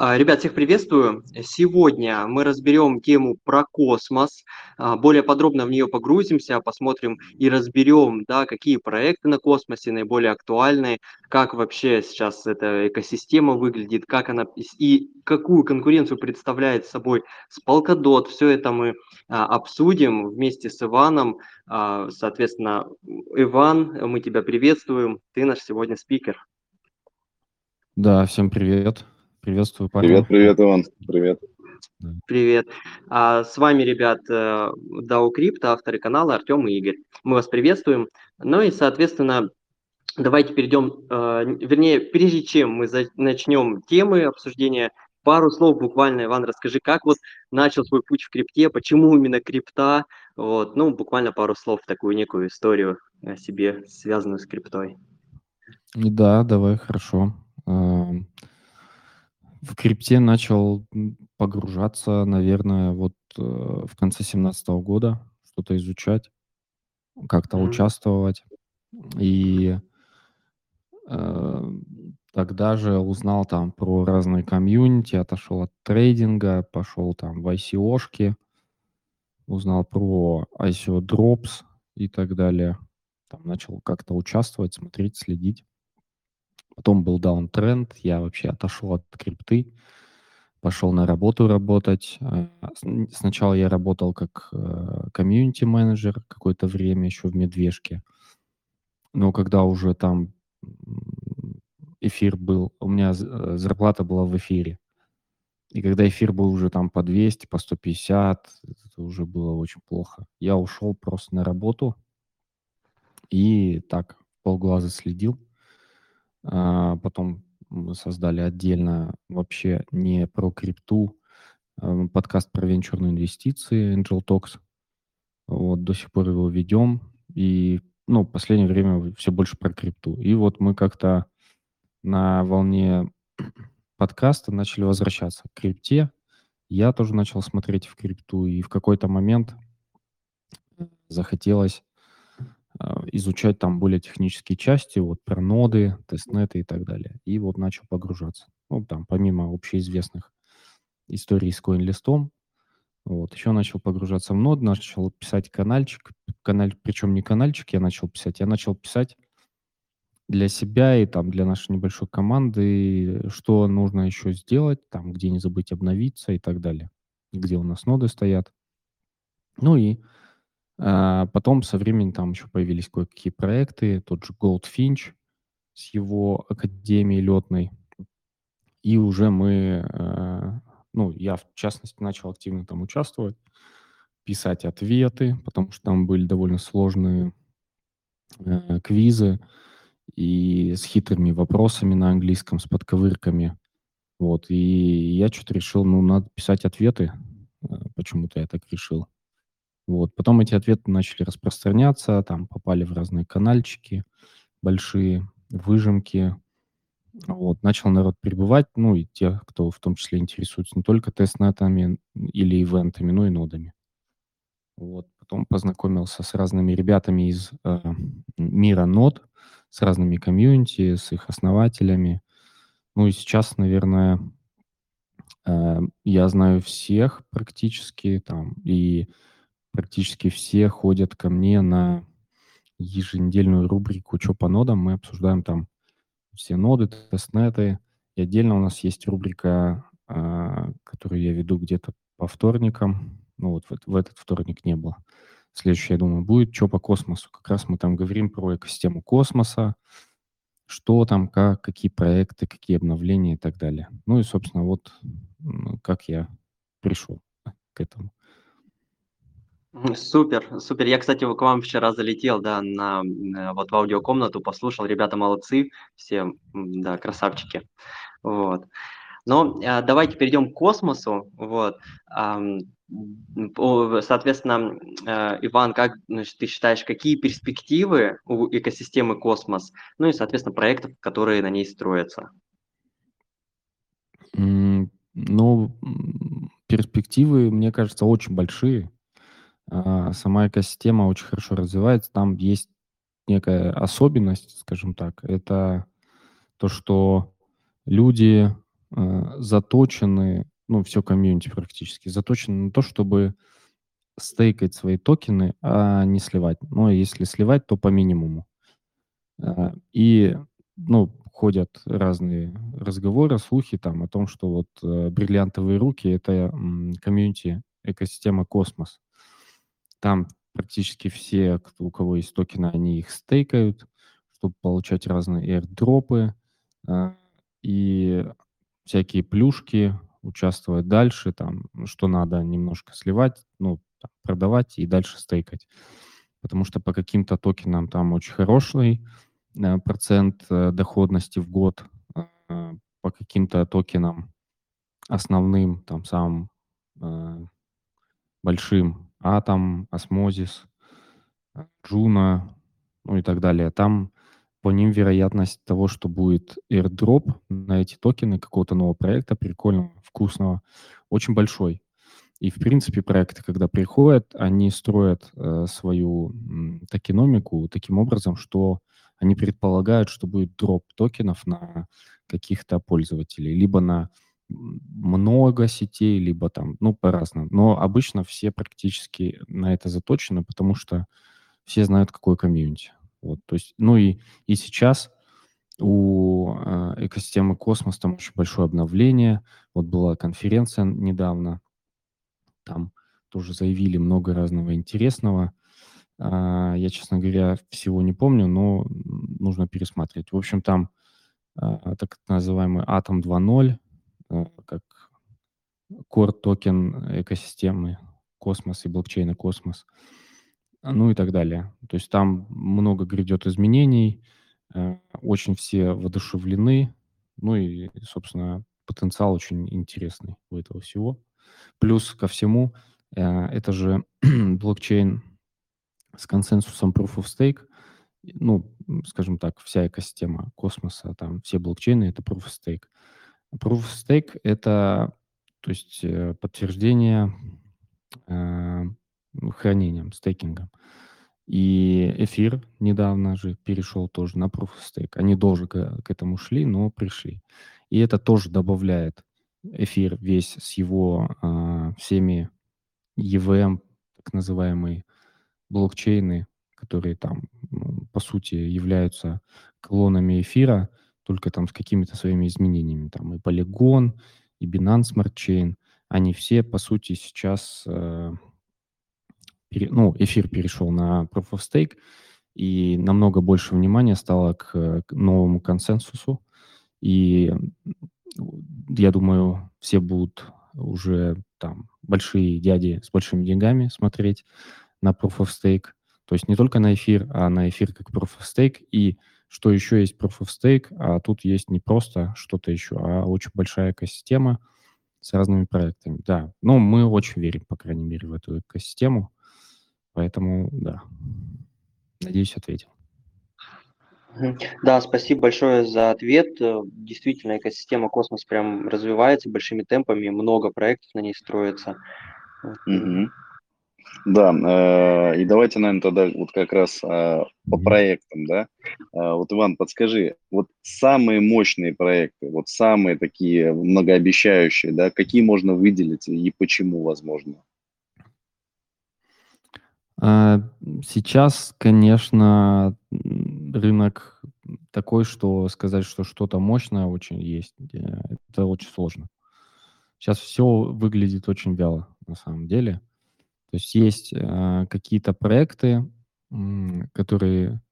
А, Ребят, всех приветствую. Сегодня мы разберем тему про космос, а, более подробно в нее погрузимся, посмотрим и разберем, да, какие проекты на космосе наиболее актуальны, как вообще сейчас эта экосистема выглядит, как она и какую конкуренцию представляет собой Spalkadot. Все это мы а, обсудим вместе с Иваном. Соответственно, Иван, мы тебя приветствуем. Ты наш сегодня спикер. Да, всем привет. Приветствую, Привет, парни. привет, Иван. Привет. Привет. А, с вами, ребят, э, DAO Crypto, авторы канала Артем и Игорь. Мы вас приветствуем. Ну и, соответственно, давайте перейдем, э, вернее, прежде чем мы начнем темы обсуждения, пару слов буквально, Иван, расскажи, как вот начал свой путь в крипте, почему именно крипта, вот, ну, буквально пару слов, такую некую историю о себе, связанную с криптой. Да, давай, хорошо. В крипте начал погружаться, наверное, вот э, в конце семнадцатого года, что-то изучать, как-то участвовать. И э, тогда же узнал там про разные комьюнити, отошел от трейдинга, пошел там в ICO-шки, узнал про ICO Drops и так далее. Там начал как-то участвовать, смотреть, следить. Потом был даунтренд, я вообще отошел от крипты, пошел на работу работать. Э, Сначала я работал как комьюнити-менеджер какое-то время еще в Медвежке. Но когда уже там эфир был, у меня э, зарплата была в эфире. И когда эфир был уже там по 200, по 150, это уже было очень плохо. Я ушел просто на работу и так полглаза следил. А, Потом мы создали отдельно вообще не про крипту, а, подкаст про венчурные инвестиции Angel Talks. Вот до сих пор его ведем. И, ну, в последнее время все больше про крипту. И вот мы как-то на волне подкаста начали возвращаться к крипте. Я тоже начал смотреть в крипту, и в какой-то момент захотелось изучать там более технические части, вот про ноды, тестнеты и так далее. И вот начал погружаться. Ну, там, помимо общеизвестных историй с CoinList'ом, вот, еще начал погружаться в нод, начал писать канальчик, каналь, причем не канальчик я начал писать, я начал писать для себя и там для нашей небольшой команды, что нужно еще сделать, там, где не забыть обновиться и так далее, где у нас ноды стоят. Ну и а, потом со временем там еще появились кое-какие проекты, тот же Goldfinch с его академией летной. И уже мы, э, ну, я в частности начал активно там участвовать, писать ответы, потому что там были довольно сложные э, квизы и с хитрыми вопросами на английском, с подковырками. Вот, и я что-то решил, ну, надо писать ответы. Почему-то я так решил. Вот. Потом эти ответы начали распространяться, там попали в разные канальчики большие, выжимки. Вот. Начал народ прибывать, ну и те, кто в том числе интересуется не только тестнетами или ивентами, но и нодами. Вот. Потом познакомился с разными ребятами из э, мира нод, с разными комьюнити, с их основателями. Ну и сейчас, наверное, э, я знаю всех практически там, и практически все ходят ко мне на еженедельную рубрику «Чё по нодам?». Мы обсуждаем там все ноды, тестнеты. И отдельно у нас есть рубрика, а, которую я веду где-то по вторникам. Ну вот в, эт- в этот вторник не было. Следующий, я думаю, будет «Чё по космосу?». Как раз мы там говорим про экосистему космоса, что там, как, какие проекты, какие обновления и так далее. Ну и, собственно, вот как я пришел к этому. Супер, супер. Я, кстати, к вам вчера залетел, да, на, э, вот в аудиокомнату, послушал. Ребята молодцы, все, да, красавчики. Вот. Но а, давайте перейдем к космосу. Вот. Соответственно, э, Иван, как значит, ты считаешь, какие перспективы у экосистемы космос? Ну и, соответственно, проектов, которые на ней строятся. Ну, перспективы, мне кажется, очень большие. А, Сама экосистема очень хорошо развивается. Там есть некая особенность, скажем так. Это то, что люди э, заточены, ну, все комьюнити практически, заточены на то, чтобы стейкать свои токены, а не сливать. Но если сливать, то по минимуму. Э, и, ну, ходят разные разговоры, слухи там о том, что вот э, бриллиантовые руки это комьюнити экосистема Космос. Там практически все, кто, у кого есть токены, они их стейкают, чтобы получать разные airdrop ы э, и всякие плюшки, участвовать дальше, там, что надо немножко сливать, ну, там, продавать и дальше стейкать. Потому что по каким-то токенам там очень хороший э, процент э, доходности в год, э, по каким-то токенам основным, там, самым э, большим, Атом, Osmosis, Juno, ну и так далее. Там по ним вероятность того, что будет airdrop на эти токены какого-то нового проекта, прикольного, вкусного, очень большой. И, в принципе, проекты, когда приходят, они строят э, свою м, токеномику таким образом, что они предполагают, что будет дроп токенов на каких-то пользователей, либо на много сетей, либо там, ну, по-разному. Но обычно все практически на это заточены, потому что все знают, какой комьюнити. Вот, то есть, ну и, и сейчас у э, экосистемы Космос там очень большое обновление. Вот была конференция недавно, там тоже заявили много разного интересного. А, я, честно говоря, всего не помню, но нужно пересматривать. В общем, там а, так называемый Атом 2.0, а, как core токен экосистемы Космос и блокчейна Космос, ну и так далее. То есть там много грядет изменений, э, очень все воодушевлены, ну и, собственно, потенциал очень интересный у этого всего. Плюс ко всему, э, это же блокчейн с консенсусом Proof of Stake, ну, скажем так, вся экосистема космоса, там все блокчейны — это Proof of Stake. Proof of Stake — это, то есть, э, подтверждение э, хранением, стейкингом. И эфир недавно же перешел тоже на Proof of Stake. Они долго к, к этому шли, но пришли. И это тоже добавляет эфир весь с его э, всеми EVM, так называемые блокчейны, которые там, по сути, являются клонами эфира, только там с какими-то своими изменениями. Там и Polygon, и Binance Smart Chain, они все, по сути, сейчас, э, пере, ну, эфир перешел на Proof of Stake, и намного больше внимания стало к, к новому консенсусу. И я думаю, все будут уже там большие дяди с большими деньгами смотреть на Proof of Stake. То есть не только на эфир, а на эфир как Proof of Stake. И что еще есть Proof of Stake, а тут есть не просто что-то еще, а очень большая экосистема с разными проектами. Да, ну мы очень верим, по крайней мере, в эту экосистему. Поэтому, да, надеюсь, ответил. Да, спасибо большое за ответ. Э, действительно, экосистема Космос прям развивается большими темпами, много проектов на ней строится. Угу. Да, э, и давайте, наверное, тогда вот как раз э, по проектам, да. Э, вот, Иван, подскажи, вот самые мощные проекты, вот самые такие многообещающие, да, какие можно выделить и почему, возможно? А, сейчас, конечно, рынок такой, что сказать, что что-то мощное очень есть, это очень сложно. Сейчас все выглядит очень вяло, на самом деле. То есть есть э, какие-то проекты, которые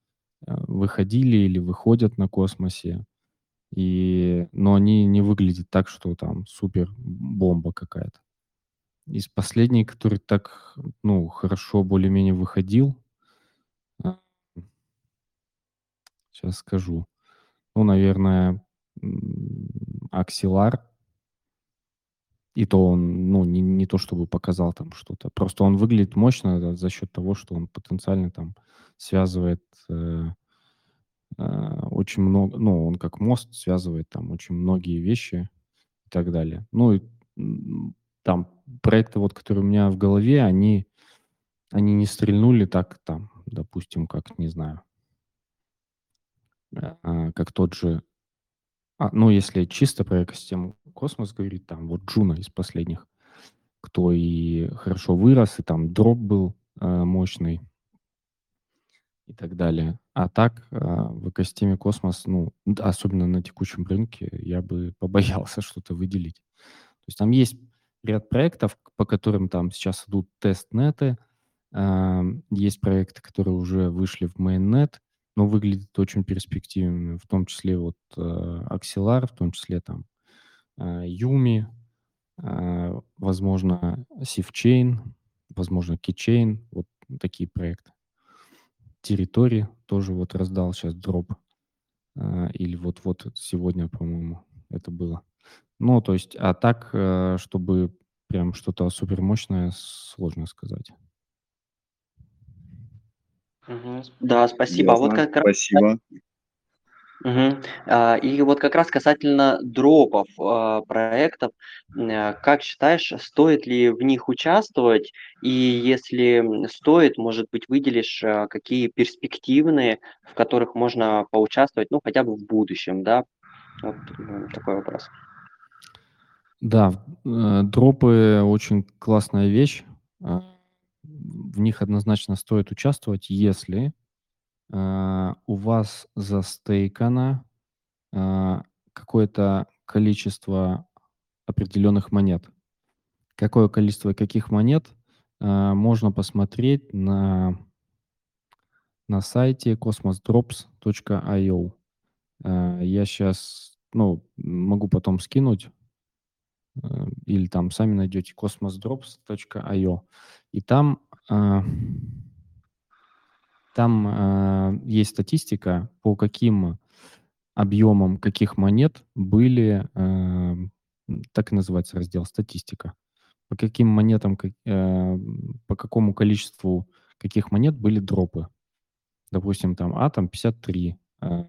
э, выходили или выходят на космосе, и, но они не выглядят так, что там супер бомба какая-то. Из последней, который так, ну, хорошо более-менее выходил, сейчас скажу. Ну, наверное, Аксилар. И то он, ну, не, не то чтобы показал там что-то. Просто он выглядит мощно за счет того, что он потенциально там связывает э, э, очень много, ну, он как мост связывает там очень многие вещи и так далее. Ну, и там проекты, вот, которые у меня в голове, они, они не стрельнули так там, допустим, как, не знаю, а, как тот же А, ну, если чисто про экосистему космос говорить, там вот Juno из последних, кто и хорошо вырос, и там дроп был э, мощный и так далее. А так э, в экосистеме космос, ну, особенно на текущем рынке, я бы побоялся что-то выделить. То есть там есть ряд проектов, по которым там сейчас идут тестнеты, э, есть проекты, которые уже вышли в mainnet, но выглядят очень перспективными, в том числе вот э, Axelar, в том числе там э, Yumi, э, возможно, SafeChain, возможно, Keychain, вот такие проекты. Территории тоже вот раздал сейчас дроп, или вот-вот сегодня, по-моему, это было. Ну, то есть, а так, чтобы прям что-то супер мощное, сложно сказать. Да, спасибо. А вот Ясно, как раз спасибо. А, и вот как раз касательно дропов, а, проектов, как считаешь, стоит ли в них участвовать? И если, стоит, может быть, выделишь, какие перспективные, в которых можно поучаствовать, ну, хотя бы в будущем, да? Вот, такой вопрос. Да, э, дропы очень классная вещь. В них однозначно стоит участвовать, если а, у вас застейкано а, какое-то количество определенных монет. Какое количество каких монет а, можно посмотреть на, на сайте cosmosdrops.io. А, я сейчас, ну, могу потом скинуть, или там сами найдете cosmosdrops.io. И там а, там э, есть статистика, по каким объемам каких монет были, э, так и называется раздел «Статистика». По каким монетам, э, по какому количеству каких монет были дропы. Допустим, там Атом 53 э,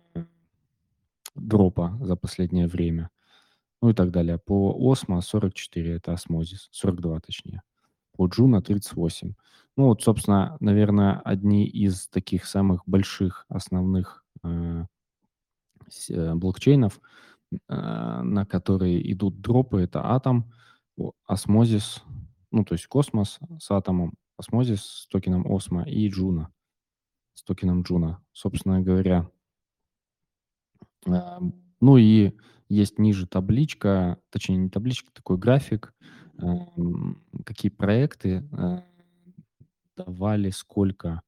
дропа за последнее время. Ну и так далее. По Osmo 44, это Osmosis, 42 точнее. По Juno 38. Ну вот, собственно, наверное, одни из таких самых больших основных э, э, блокчейнов, э, на которые идут дропы, это Атом, Osmosis, ну то есть Космос с Атомом, Osmosis с токеном Osmo и Juno с токеном Juno. Собственно говоря, э, ну и есть ниже табличка, точнее не табличка, такой график, э, какие проекты э, давали сколько,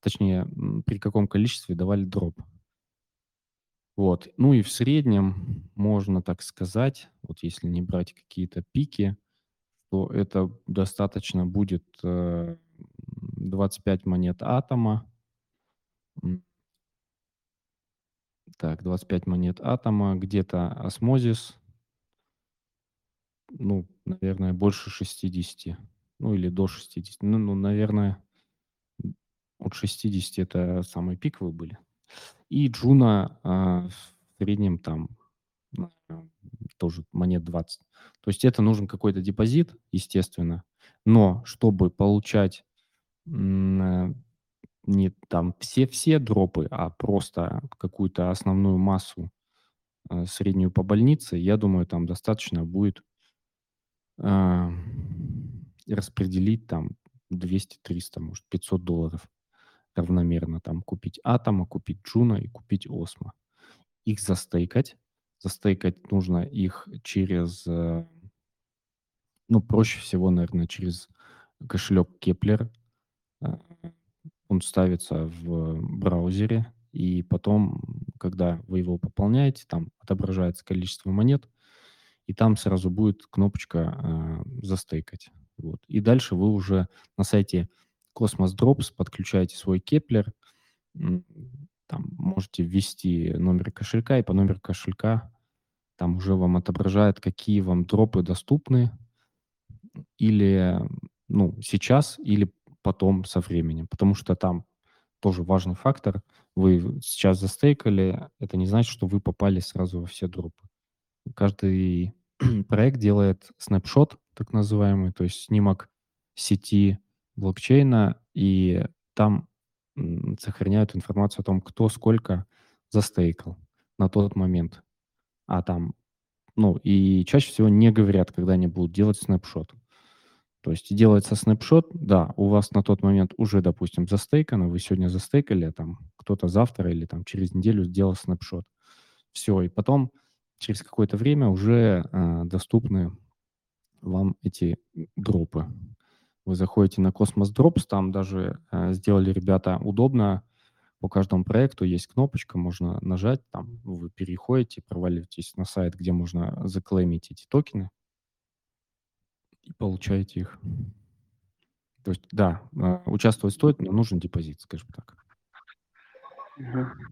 точнее, при каком количестве давали дроп. Вот. Ну и в среднем можно так сказать, вот если не брать какие-то пики, то это достаточно будет э, 25 монет атома. Так, 25 монет атома, где-то осмозис, ну, наверное, больше 60, ну или до 60. Ну, ну наверное, от 60 это самые пиковые были. И Juno а, в среднем там тоже монет 20. То есть это нужен какой-то депозит, естественно, но чтобы получать не там все-все дропы, а просто какую-то основную массу э, среднюю по больнице, я думаю, там достаточно будет э, распределить там 200-300, может, 500 долларов равномерно там купить Атома, купить Juno и купить Osmo. Их застейкать. Застейкать нужно их через, э, ну, проще всего, наверное, через кошелек Keplr. Он ставится в браузере, и потом, когда вы его пополняете, там отображается количество монет, и там сразу будет кнопочка э, «Застейкать». Вот. И дальше вы уже на сайте Cosmos Drops подключаете свой Keplr, там можете ввести номер кошелька, и по номеру кошелька там уже вам отображает, какие вам дропы доступны, или ну, сейчас, или потом со временем, потому что там тоже важный фактор. Вы сейчас застейкали, это не значит, что вы попали сразу во все дропы. Каждый проект делает снапшот, так называемый, то есть снимок сети блокчейна, и там сохраняют информацию о том, кто сколько застейкал на тот момент. а там, ну, и чаще всего не говорят, когда они будут делать снапшот. То есть делается снапшот, да, у вас на тот момент уже, допустим, застейкано, вы сегодня застейкали, там кто-то завтра или там через неделю сделал снапшот. Все, и потом через какое-то время уже э, доступны вам эти дропы. Вы заходите на Cosmos Drops, там даже э, сделали ребята удобно, по каждому проекту есть кнопочка, можно нажать, там вы переходите, проваливаетесь на сайт, где можно заклеймить эти токены, и получаете их. То есть, да, а, участвовать стоит, но нужен депозит, скажем так.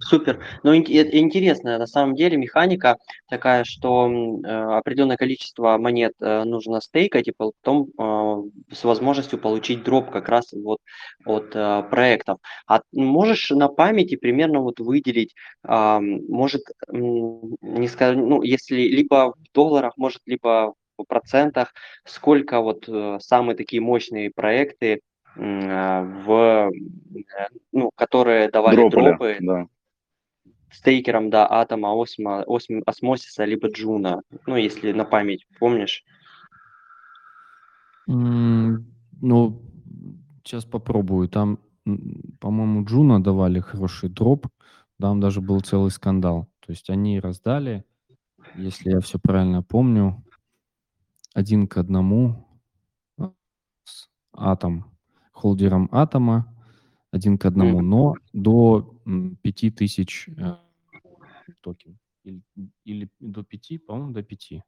Супер. Ну, интересная на самом деле механика такая, что э, определенное количество монет э, нужно стейкать и потом э, с возможностью получить дроп как раз вот от э, проектов. А можешь на памяти примерно вот выделить, э, может, не скажу, ну, если либо в долларах, может, либо процентах, сколько вот э, самые такие мощные проекты, э, в, э, ну, которые давали Дрополя, дропы да. стейкерам, да, Атома, Osmo, Osmo, Osmosis а, либо Juno, ну, если на память, помнишь? ну, сейчас попробую. Там, по-моему, Juno давали хороший дроп, там даже был целый скандал. То есть они раздали, если я все правильно помню, один к одному а, с атом, холдером атома, один к одному, но до 5000 э, токен. Или, или до 5, по-моему, до 5,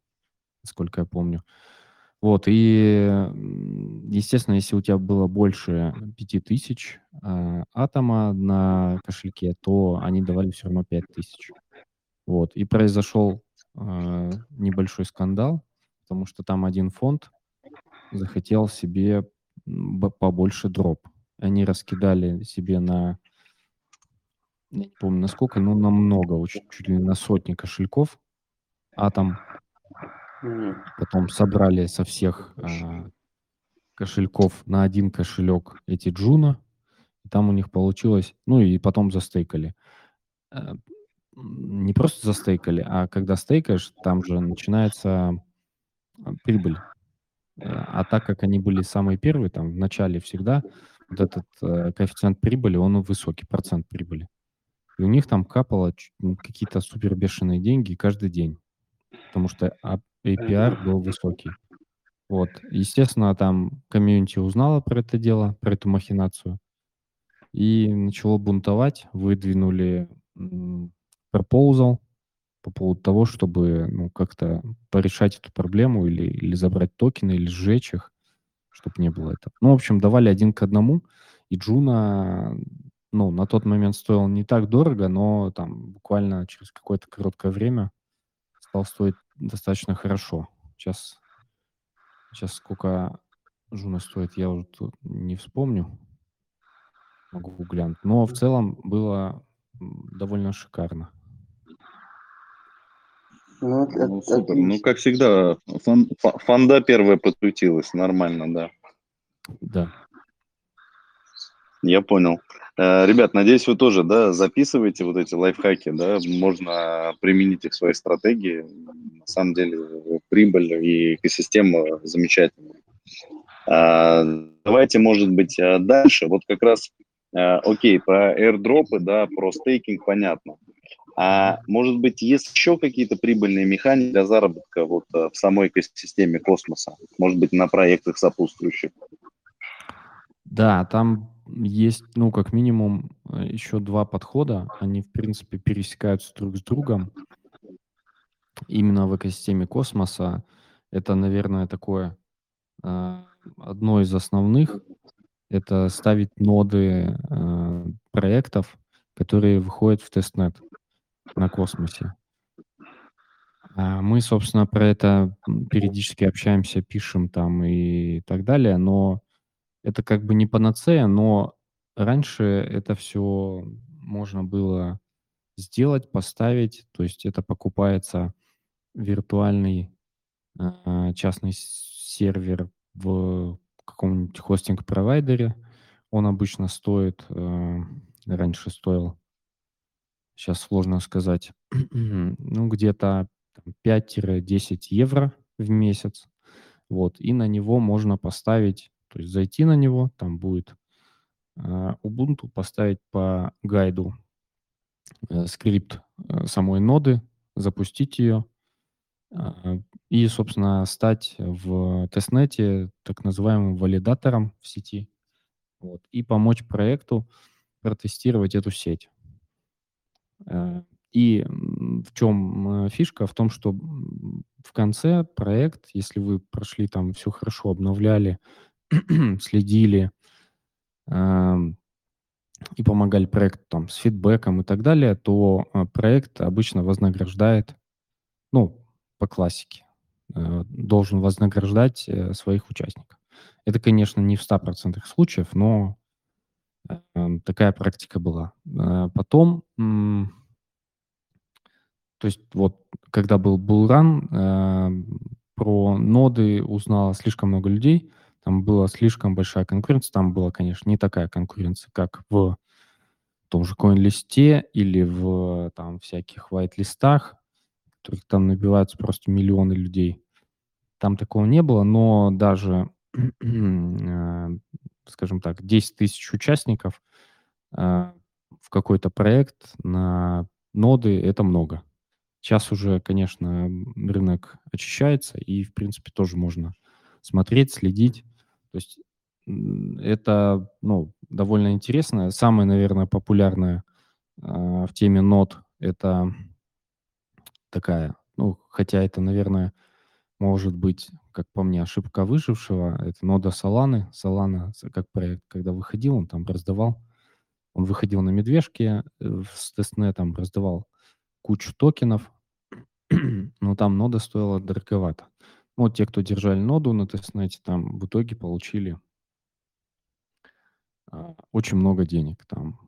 сколько я помню. Вот, и, естественно, если у тебя было больше 5000 э, атома на кошельке, то они давали все равно 5000. Вот, и произошел э, небольшой скандал, потому что там один фонд захотел себе побольше дроп. Они раскидали себе на, не помню насколько, но на много, очень, чуть ли на сотни кошельков атом. Потом собрали со всех э, кошельков на один кошелек эти джуна. И там у них получилось, ну и потом застейкали. Э, не просто застейкали, а когда стейкаешь, там же начинается прибыль. Э, а так как они были самые первые, там в начале всегда вот этот э, коэффициент прибыли, он высокий, процент прибыли. И у них там капало какие-то супер бешеные деньги каждый день, потому что APR был высокий. Вот. Естественно, там комьюнити узнала про это дело, про эту махинацию, и начало бунтовать, выдвинули proposal, по поводу того, чтобы ну, как-то порешать эту проблему или, или забрать токены, или сжечь их, чтобы не было этого. Ну, в общем, давали один к одному, и Juno, ну, на тот момент стоил не так дорого, но там буквально через какое-то короткое время стал стоить достаточно хорошо. Сейчас, сейчас сколько Juno стоит, я уже тут не вспомню. Могу глянуть. Но в целом было довольно шикарно. Ну, ну это, супер. Ну, как всегда, фан, Фанда первая подсуетилась. Нормально, да. Да. Я понял. Э, ребят, надеюсь, вы тоже да, записываете вот эти лайфхаки, да, можно применить их в своей стратегии. На самом деле прибыль и экосистема замечательная. А, давайте, может быть, э, дальше. Вот как раз, э, окей, про airdropы, да, про стейкинг понятно. А может быть, есть еще какие-то прибыльные механики для заработка вот э, в самой экосистеме космоса? Может быть, на проектах сопутствующих? Да, там есть, ну, как минимум, э, еще два подхода. Они, в принципе, пересекаются друг с другом. Именно в экосистеме космоса это, наверное, такое э, одно из основных. Это ставить ноды проектов, которые выходят в тестнет на космосе. А мы, собственно, про это периодически общаемся, пишем там и так далее, но это как бы не панацея, но раньше это все можно было сделать, поставить, то есть это покупается виртуальный э, частный сервер в каком-нибудь хостинг-провайдере. Он обычно стоит, э, раньше стоил сейчас сложно сказать, ну, где-то 5-10 евро в месяц. Вот, и на него можно поставить, то есть зайти на него, там будет э, Ubuntu, поставить по гайду э, скрипт э, самой ноды, запустить ее э, и, собственно, стать в тестнете так называемым валидатором в сети вот, и помочь проекту протестировать эту сеть. Э, и в чем э, фишка? В том, что в конце проект, если вы прошли там все хорошо, обновляли, следили э, и помогали проекту там с фидбэком и так далее, то э, проект обычно вознаграждает, ну, по классике, э, должен вознаграждать э, своих участников. Это, конечно, не в 100% случаев, но такая практика была. Э, потом... То есть вот когда был Bullrun, э, про ноды узнало слишком много людей, там была слишком большая конкуренция, там была, конечно, не такая конкуренция, как в том же CoinList или в там всяких white-листах, которых там набиваются просто миллионы людей. Там такого не было, но даже, э, скажем так, 10 тысяч участников э, в какой-то проект на ноды – это много. Сейчас уже, конечно, рынок очищается, и, в принципе, тоже можно смотреть, следить. То есть это, ну, довольно интересно. Самое, наверное, популярное э, в теме нод – это такая, ну, хотя это, наверное, может быть, как по мне, ошибка выжившего. Это нода Solana. Solana, как проект, когда выходил, он там раздавал. Он выходил на медвежке э, с тестнетом, раздавал кучу токенов, но там нода стоила дороговато. Вот те, кто держали ноду на тестнете, там в итоге получили а, очень много денег, там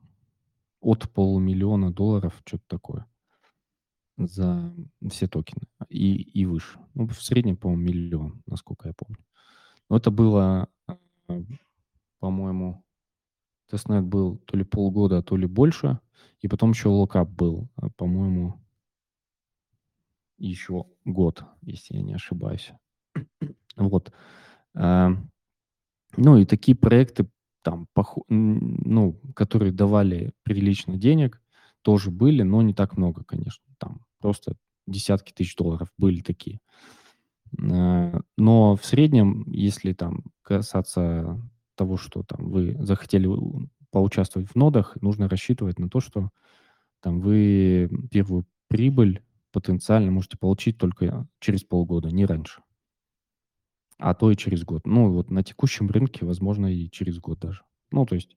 от полумиллиона долларов, что-то такое, за все токены и, и выше. Ну, в среднем, по-моему, миллион, насколько я помню. Но это было, а, по-моему, testnet был то ли полгода, то ли больше, и потом еще lockup был, а, по-моему, еще год, если я не ошибаюсь. Вот. А, ну и такие проекты, там, ну, которые давали прилично денег, тоже были, но не так много, конечно. Просто десятки тысяч долларов были такие. А, но в среднем, если там касаться того, что там вы захотели поучаствовать в нодах, нужно рассчитывать на то, что там вы первую прибыль потенциально можете получить только через полгода, не раньше. А то и через год. Ну, вот на текущем рынке, возможно, и через год даже. Ну, то есть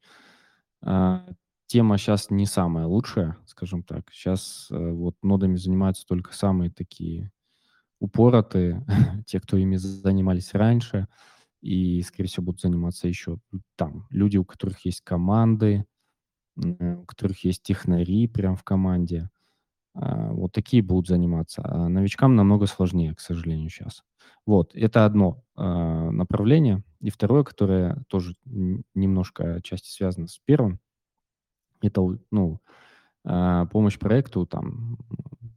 э, тема сейчас не самая лучшая, скажем так. Сейчас э, вот нодами занимаются только самые такие упоротые, те, кто ими занимались раньше, и, скорее всего, будут заниматься еще там люди, у которых есть команды, у которых есть технари прям в команде. А, вот такие будут заниматься. А новичкам намного сложнее, к сожалению, сейчас. Вот, это одно э, направление. И второе, которое тоже немножко отчасти связано с первым, это, ну, э, помощь проекту, там,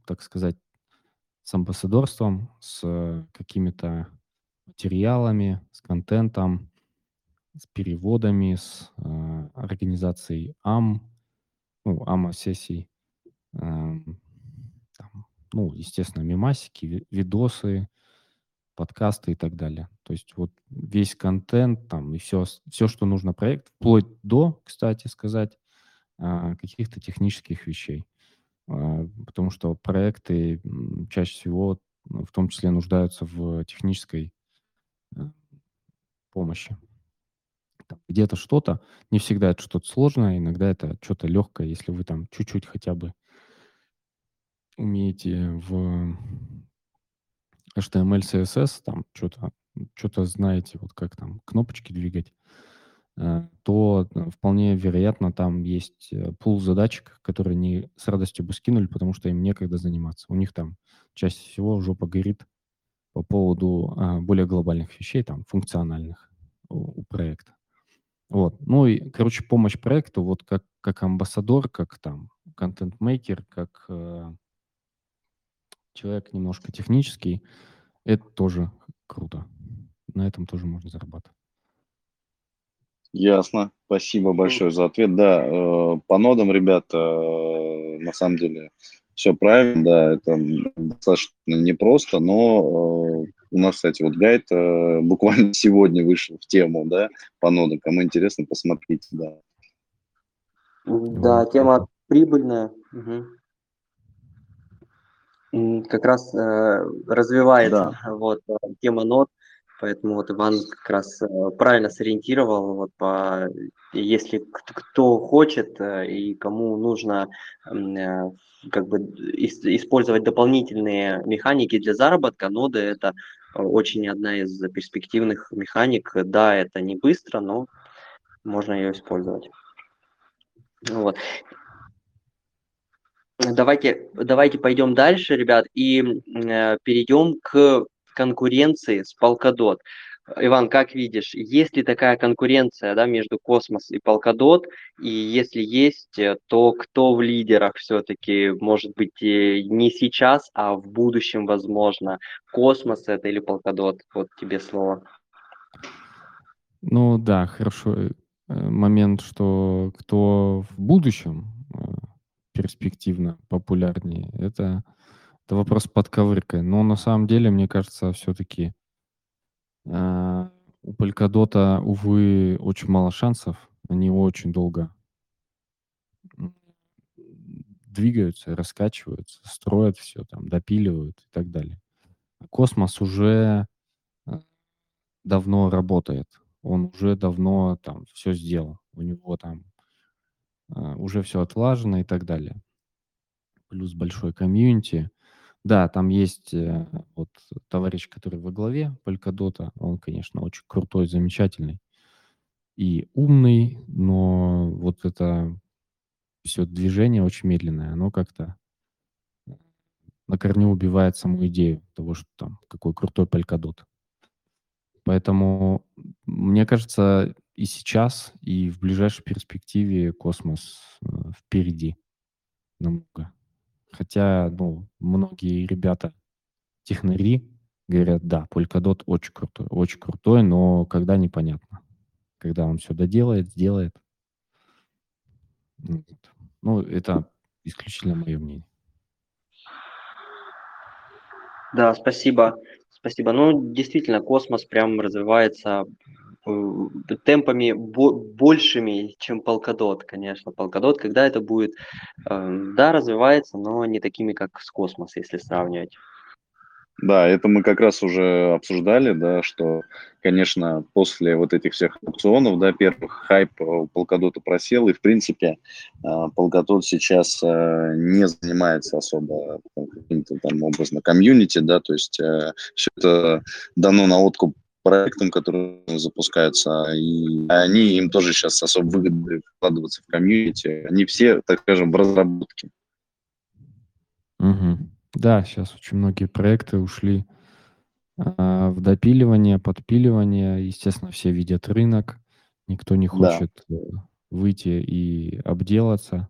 так сказать, с амбассадорством, с какими-то материалами, с контентом, с переводами, с э, организацией АМ, ну, АМА-сессий, э, там, ну, естественно, мемасики, видосы, подкасты и так далее. То есть вот весь контент там и все, все что нужно проект, вплоть до, кстати сказать, каких-то технических вещей. А, потому что проекты чаще всего в том числе нуждаются в технической э, помощи. Где-то что-то, не всегда это что-то сложное, иногда это что-то легкое, если вы там чуть-чуть хотя бы умеете в HTML, CSS, там что-то что-то знаете, вот как там кнопочки двигать, то э, вполне вероятно там есть э, пул задачек, которые они с радостью бы скинули, потому что им некогда заниматься. У них там чаще всего жопа горит по поводу а, более глобальных вещей, там, функциональных у, у проекта. Вот. Ну и, короче, помощь проекту, вот как, как амбассадор, как там контент-мейкер, как человек немножко технический, это тоже круто. На этом тоже можно зарабатывать. Ясно. Спасибо большое за ответ. Да, э, по нодам, ребята, э, на самом деле все правильно, да, это достаточно непросто, но э, у нас, кстати, вот гайд буквально сегодня вышел в тему, да, по нодам. Кому интересно, посмотрите, да. Да, тема прибыльная. Угу. Как раз развивается да. вот тема нот. Поэтому вот Иван как раз э, правильно сориентировал, вот по, если кто хочет э, и кому нужно э, как бы использовать дополнительные механики для заработка, ноды это очень одна из перспективных механик. Да, это не быстро, но можно ее использовать. Вот. Давайте, давайте пойдем дальше, ребят, и э, перейдем к конкуренции с Polkadot. Иван, как видишь, есть ли такая конкуренция да, между Космос и Polkadot? И если есть, э, то кто в лидерах все-таки? Может быть, не сейчас, а в будущем, возможно. Космос это или Polkadot? Вот тебе слово. Ну да, хорошо. Э, момент, что кто в будущем э, перспективно популярнее, это это вопрос под ковыркой. Но на самом деле, мне кажется, все-таки э, а, у Polkadot, увы, очень мало шансов. Они очень долго двигаются, раскачиваются, строят все, там, допиливают и так далее. Космос уже э, давно работает. Он уже давно там все сделал. У него там э, уже все отлажено и так далее. Плюс большой community. Да, там есть э, вот товарищ, который во главе Polkadot. Он, конечно, очень крутой, замечательный и умный, но вот это все движение очень медленное, оно как-то на корню убивает саму идею того, что там какой крутой Polkadot. Поэтому, мне кажется, и сейчас, и в ближайшей перспективе космос э, впереди намного. Хотя, ну, многие ребята, технари, говорят, да, Polkadot очень крутой, очень крутой, но когда непонятно. Когда он все доделает, сделает. Ну, ну это исключительно мое мнение. Да, спасибо. Спасибо. Ну, действительно, космос прям развивается Э, темпами большими, чем Polkadot, конечно. Polkadot, когда это будет, эм, да, развивается, но не такими, как с космоса, если сравнивать. Да, это мы как раз уже обсуждали, да, что, конечно, после вот этих всех аукционов, да, первых хайп у Polkadot просел, и, в принципе, э, Polkadot сейчас э, не занимается особо каким-то там образом комьюнити, да, то есть все это дано на откуп проектам, которые запускаются, и они им тоже сейчас особо выгодно вкладываться в комьюнити. Они все, так скажем, в разработке. Угу. Да, сейчас очень многие проекты ушли а, в допиливание, подпиливание. Естественно, все видят рынок. Никто не хочет да. Э, выйти и обделаться,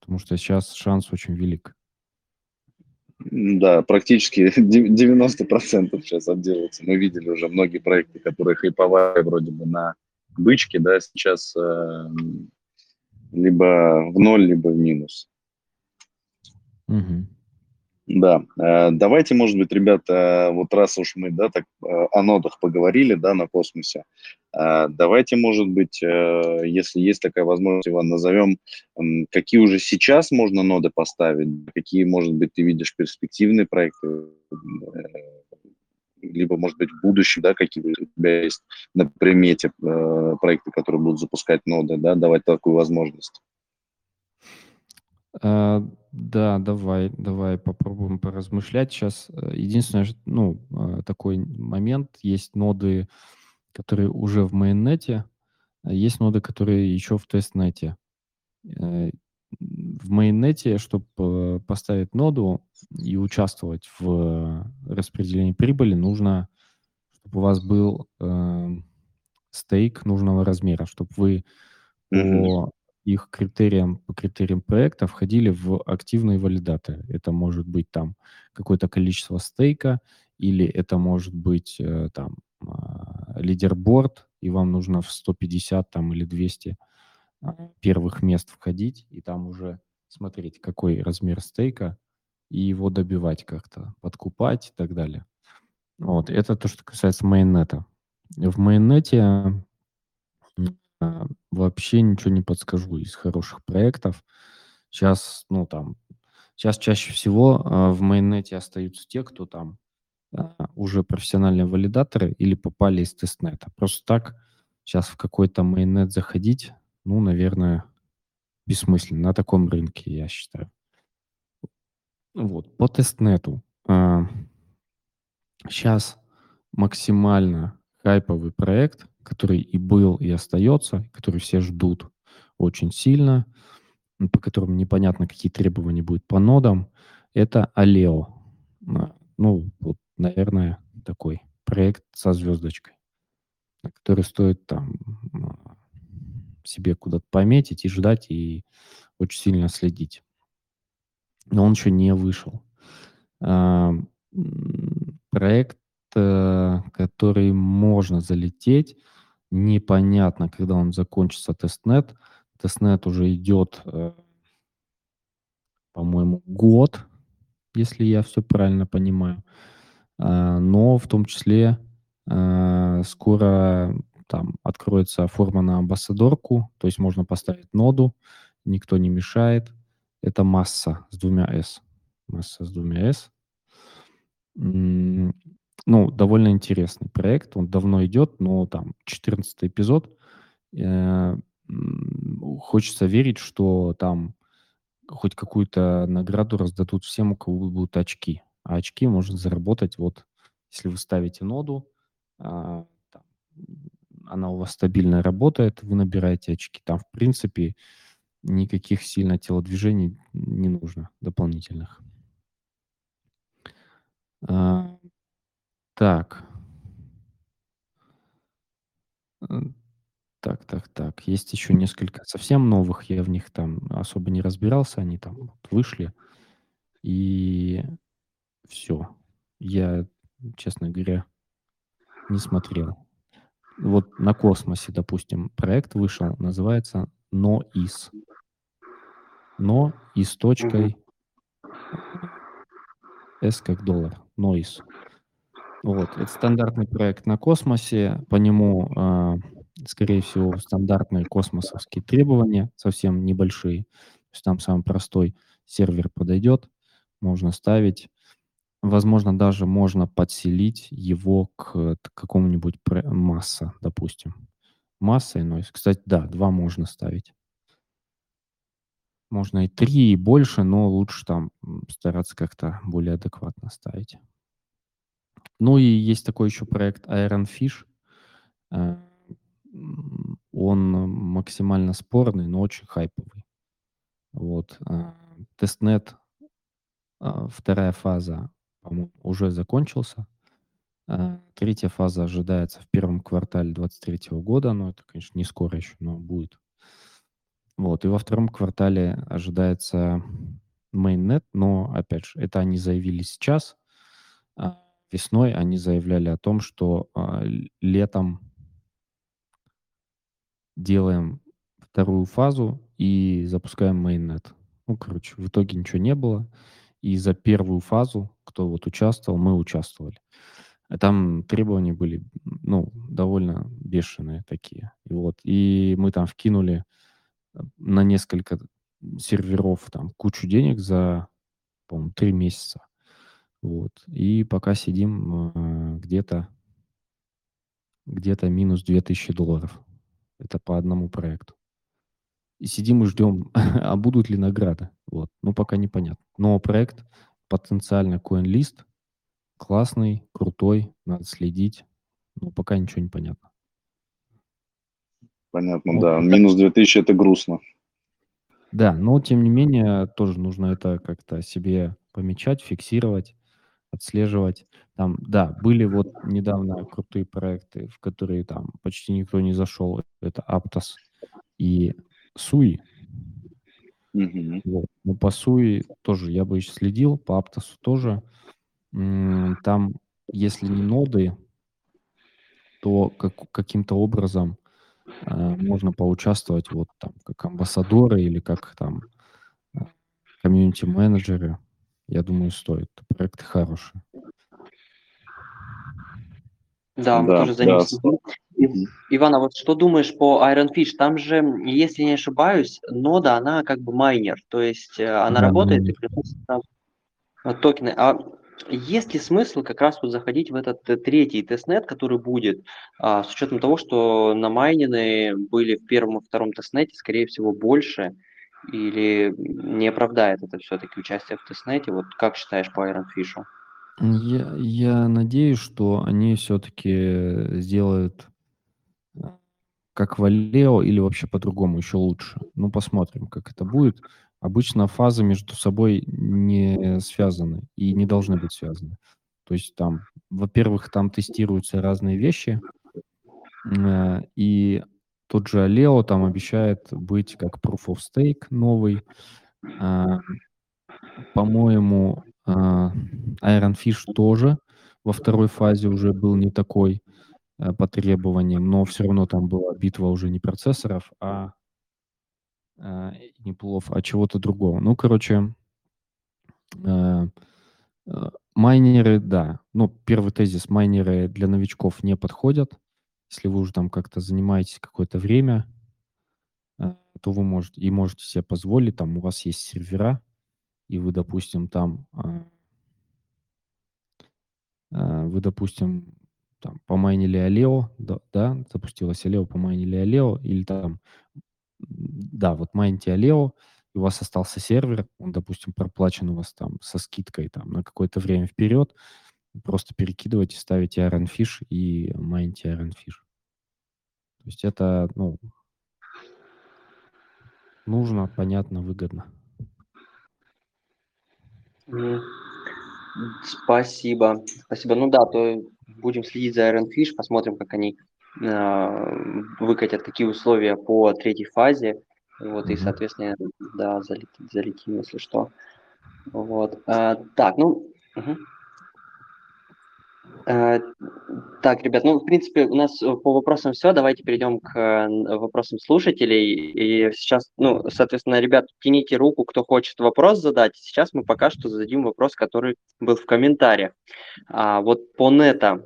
потому что сейчас шанс очень велик. Да, практически 90% сейчас отделываются. Мы видели уже многие проекты, которые хайповали вроде бы на бычке, да, сейчас э, либо в ноль, либо в минус. Угу. Да, э, давайте, может быть, ребята, вот раз уж мы, да, так э, о нодах поговорили, да, на космосе, давайте, может быть, если есть такая возможность, Иван, назовем, какие уже сейчас можно ноды поставить, какие, может быть, ты видишь перспективные проекты, либо, может быть, в будущем, да, какие у тебя есть на примете проекты, которые будут запускать ноды, да, давать такую возможность. А, да, давай, давай попробуем поразмышлять. Сейчас э, единственное, ну, а, такой момент, есть ноды, которые уже в мейннете, а есть ноды, которые еще в тестнете. Э, в мейннете, чтобы э, поставить ноду и участвовать в распределении прибыли, нужно, чтобы у вас был э, стейк нужного размера, чтобы вы по их критериям, по критериям проекта входили в активные валидаторы. Это может быть там какое-то количество стейка, или это может быть э, там лидерборд, и вам нужно в 150 там или 200 а, первых мест входить, и там уже смотреть, какой размер стейка, и его добивать как-то, подкупать и так далее. Вот, это то, что касается майонета. В майонете а, вообще ничего не подскажу из хороших проектов. Сейчас, ну, там, сейчас чаще всего а, в майонете остаются те, кто там а, уже профессиональные валидаторы или попали из тестнета. Просто так сейчас в какой-то майонет заходить, ну, наверное, бессмысленно на таком рынке, я считаю. Вот, по тестнету. Сейчас максимально хайповый проект, который и был, и остается, который все ждут очень сильно, по которому непонятно, какие требования будут по нодам, это Aleo. Ну, вот, наверное, такой проект со звездочкой, который стоит там себе куда-то пометить и ждать, и очень сильно следить. Но он еще не вышел. Проект Э, который можно залететь. Непонятно, когда он закончится testnet. Testnet уже идет, э, по-моему, год, если я все правильно понимаю. А, но в том числе а, скоро там откроется форма на амбассадорку, то есть можно поставить ноду, никто не мешает. Это Massa с двумя S. Massa с двумя S. Ну, довольно интересный проект. Он давно идет, но там 14 эпизод. Э, хочется верить, что там хоть какую-то награду раздадут всем, у кого будут очки. А очки можно заработать вот, если вы ставите ноду, а, она у вас стабильно работает, вы набираете очки. Там, в принципе, никаких сильно телодвижений не нужно дополнительных. А, так. Так, так, так. Есть еще несколько совсем новых. Я в них там особо не разбирался. Они там вышли. И все. Я, честно говоря, не смотрел. Вот на космосе, допустим, проект вышел, называется NoIS. Но и с точкой S как доллар. NoIS. Вот, это стандартный проект на космосе, по нему, э, скорее всего, стандартные космосовские требования, совсем небольшие. То есть там самый простой сервер подойдет, можно ставить. Возможно, даже можно подселить его к, к какому-нибудь масса, допустим. Масса и noise. Кстати, да, два можно ставить. Можно и три, и больше, но лучше там стараться как-то более адекватно ставить. Ну и есть такой еще проект Iron Fish. Э, он максимально спорный, но очень хайповый. Вот. Э, тестнет, э, вторая фаза, по-моему, уже закончился. Третья фаза ожидается в первом квартале 2023 года, но это, конечно, не скоро еще, но будет. Вот, и во втором квартале ожидается mainnet, но, опять же, это они заявили сейчас, а весной они заявляли о том, что а, летом делаем вторую фазу и запускаем майонет. Ну, короче, в итоге ничего не было. И за первую фазу, кто вот участвовал, мы участвовали. А там требования были, ну, довольно бешеные такие. И вот, и мы там вкинули э, на несколько серверов там кучу денег за, по-моему, три месяца. Вот. И пока сидим э, где-то где-то минус 2000 долларов. Это по одному проекту. И сидим и ждем, а будут ли награды. Вот. Ну, пока непонятно. Но проект потенциально CoinList классный, крутой, надо следить. Но пока ничего не понятно. Понятно, вот. да. Минус 2000 это грустно. Да, но тем не менее тоже нужно это как-то себе помечать, фиксировать отслеживать. Там, да, были вот недавно крутые проекты, в которые там почти никто не зашел. Это Aptos и Sui. Мгм. Вот. Ну, по Суи тоже я бы еще следил, по Аптосу тоже. Там, если не ноды, то как, каким-то образом э, можно поучаствовать вот там как амбассадоры или как там э, комьюнити-менеджеры. Я думаю, стоит. Проекты хорошие. Да, мы Да, тоже за ним да. следим. Иван, а вот что думаешь по Iron Fish? Там же, если не ошибаюсь, нода, она как бы майнер, то есть э, она Да, работает и приносит нам э, токены. А есть ли смысл как раз вот заходить в этот э, третий testnet, который будет, а, с учетом того, что намайнены были в первом и втором testnet е, скорее всего, больше, или не оправдает это все-таки участие в тестнете? Вот как считаешь по Iron Fish? Я, я надеюсь, что они все-таки сделают э, как в Аллео или вообще по-другому, еще лучше. Ну, посмотрим, как это будет. Обычно фазы между собой не связаны и не должны быть связаны. То есть там, во-первых, там тестируются разные вещи, э, и тот же Аллео там обещает быть как Proof of Stake новый. А, По-моему, а, Iron Fish тоже во второй фазе уже был не такой э, по требованиям, но все равно там была битва уже не процессоров, а а, не плов, а чего-то другого. Ну, короче, э, э, майнеры, да. Ну, первый тезис, майнеры для новичков не подходят. Если вы уже там как-то занимаетесь какое-то время, то вы можете и можете себе позволить, там у вас есть сервера, и вы, допустим, там а, а, вы, допустим, там помайнили Алео, да, да, запустилось Алео, помайнили Алео, или там, да, вот майните Алео, у вас остался сервер, он, допустим, проплачен у вас там со скидкой там на какое-то время вперед, просто перекидывайте, ставите Iron Fish и майните Iron Fish. То есть это, ну, нужно, понятно, выгодно. Мгм. Спасибо. Спасибо. Ну да, то будем следить за Iron Fish, посмотрим, как они а, выкатят, какие условия по третьей фазе. Вот, и, Мгм. соответственно, да, залетим, залетим, если что. Вот. А, так, ну. мгм. А, так, ребят, ну, в принципе, у нас э, по вопросам все. Давайте перейдем к э, вопросам слушателей. И сейчас, ну, соответственно, ребят, тяните руку, кто хочет вопрос задать. Сейчас мы пока что зададим вопрос, который был в комментариях. А, вот по Neta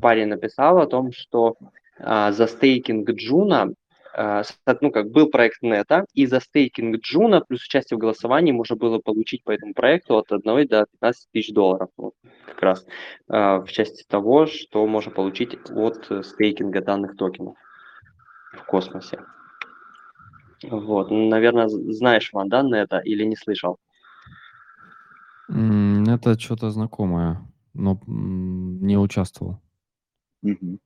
парень написал о том, что а, за стейкинг Juno, ну как был проект Neta, и за стейкинг Juno плюс участие в голосовании можно было получить по этому проекту от 1 до 15 тысяч долларов. Вот, как раз а, в части того, что можно получить от э, стейкинга данных токенов в космосе. Вот, наверное, знаешь, Ван, да, нета или не слышал? Это что-то знакомое, но не участвовал. Мгм.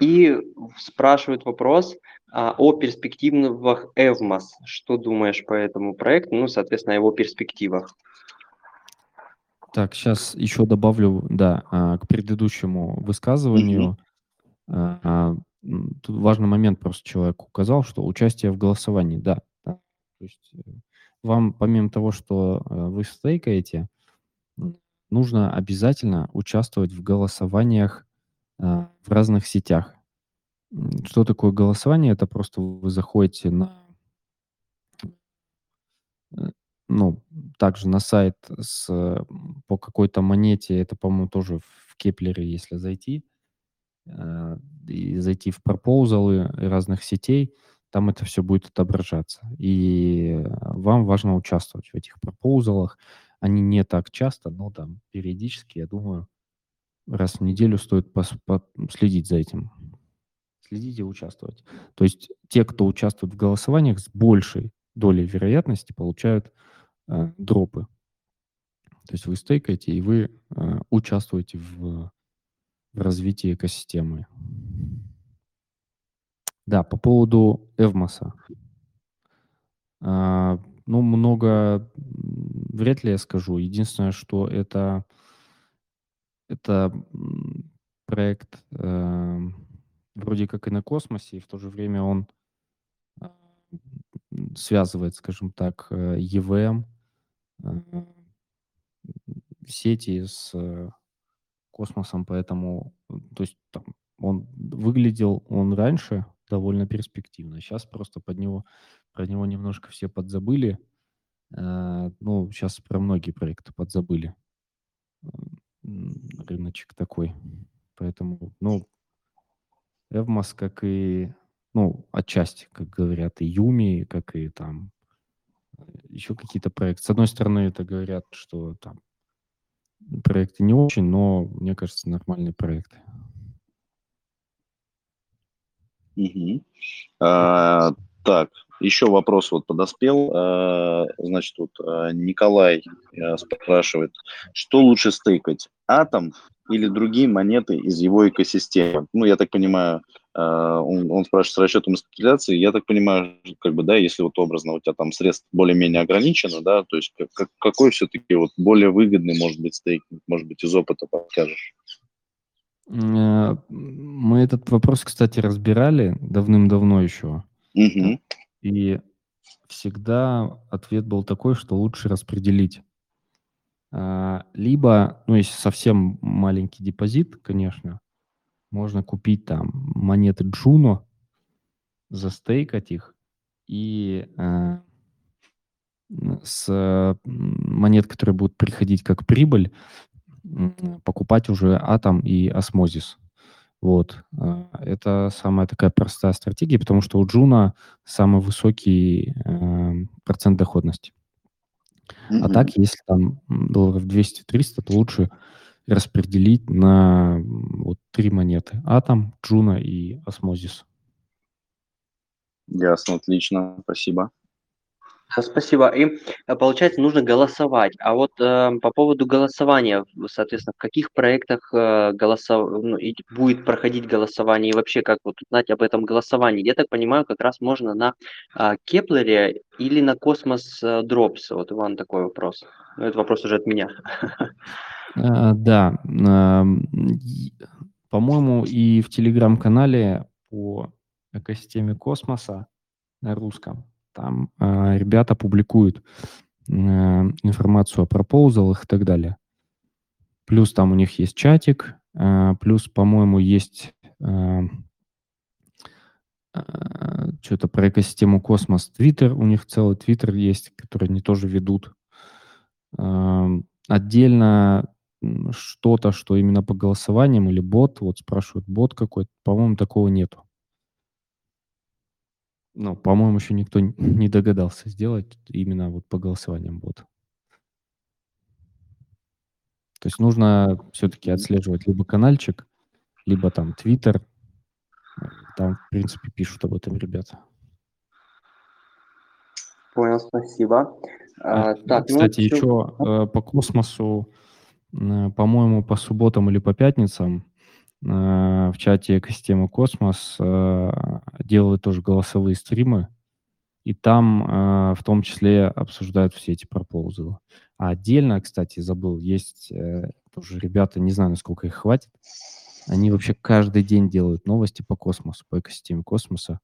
И спрашивают вопрос а, о перспективах Эвмос. Что думаешь по этому проекту? Ну, соответственно, о его перспективах. Так, сейчас еще добавлю, да, а, к предыдущему высказыванию. М, Тут важный момент просто человек указал, что участие в голосовании, да. да. То есть э, вам помимо того, что э, вы стейкаете, нужно обязательно участвовать в голосованиях в разных сетях. Что такое голосование? Это просто вы заходите на Э, ну, также на сайт с, м, по какой-то монете, это, по-моему, тоже в Keplr е, если зайти, э, и зайти в proposal ы разных сетей, там это все будет отображаться. И э, вам важно участвовать в этих proposal ах. Они не так часто, но там периодически, я думаю, раз в неделю стоит пос- по- следить за этим. Следить и участвовать. То есть те, кто участвует в голосованиях, с большей долей вероятности получают э, дропы. То есть вы стейкаете, и вы э, участвуете в, в развитии экосистемы. Да, по поводу Эвмоса. А, ну, много вряд ли я скажу. Единственное, что это, это проект эм, вроде как и на космосе, и в то же время он а, связывает, скажем так, э, EVM, э, сети с э, космосом, поэтому, то есть там он выглядел он раньше довольно перспективно. Сейчас просто под него, про него немножко все подзабыли. Ну, сейчас про многие проекты подзабыли. Рыночек такой. Поэтому, ну, Эвмос, как и, ну, отчасти, как говорят, и Юми, как и там еще какие-то проекты. С одной стороны, это говорят, что там проекты не очень, но, мне кажется, нормальные проекты. Угу. А, так, еще вопрос вот подоспел. А, значит, вот а, Николай а, спрашивает, что лучше стейкать, атом или другие монеты из его экосистемы? Ну, я так понимаю, он, он спрашивает с расчетом спекуляции. Я так понимаю, как бы, да, если вот образно у тебя там средств более-менее ограничено, да, то есть как, какой все-таки вот более выгодный может быть стейкинг, может быть, из опыта подскажешь? Э, мы этот вопрос, кстати, разбирали давным-давно еще. Угу. И всегда ответ был такой, что лучше распределить. А, либо, ну, если совсем маленький депозит, конечно, можно купить там монеты Juno, застейкать их и э, с монет, которые будут приходить как прибыль, покупать уже атом и осмозис. Вот. А, это самая такая простая стратегия, потому что у Juno самый высокий э, процент доходности. Mm-hmm. А так, если там долларов 200-300, то лучше распределить на вот три монеты. Atom, Juno и Osmosis. Ясно, отлично, спасибо. Спасибо. И э, получается, нужно голосовать. А вот э, по поводу голосования, соответственно, в каких проектах э, голосов... ну, и будет проходить голосование и вообще как вот узнать об этом голосовании? Я так понимаю, как раз можно на э, Keplr е или на Космос э, Drops. Вот Иван такой вопрос. Ну, это вопрос уже от меня. Да. По-моему, и в телеграм-канале по экосистеме космоса на русском там э, ребята публикуют э, информацию о proposal ах и так далее. Плюс там у них есть чатик, э, плюс, по-моему, есть э, э, что-то про экосистему Космос Твиттер, у них целый Твиттер есть, который они тоже ведут. Э, отдельно что-то, что именно по голосованиям или бот, вот спрашивают, бот какой-то, по-моему, такого нету. Ну, по-моему, еще никто не догадался сделать именно вот по голосованиям бот. То есть нужно все-таки отслеживать либо каналчик, либо там Твиттер. Там, в принципе, пишут об этом ребята. Понял, спасибо. А, так, ну, кстати, ну, еще э, по космосу, по-моему, по субботам или по пятницам в чате экосистемы Космос э, делают тоже голосовые стримы, и там э, в том числе обсуждают все эти пропозалы. А отдельно, кстати, забыл, есть тоже ребята, не знаю, насколько их хватит, они вообще каждый день делают новости по космосу, по экосистеме космоса.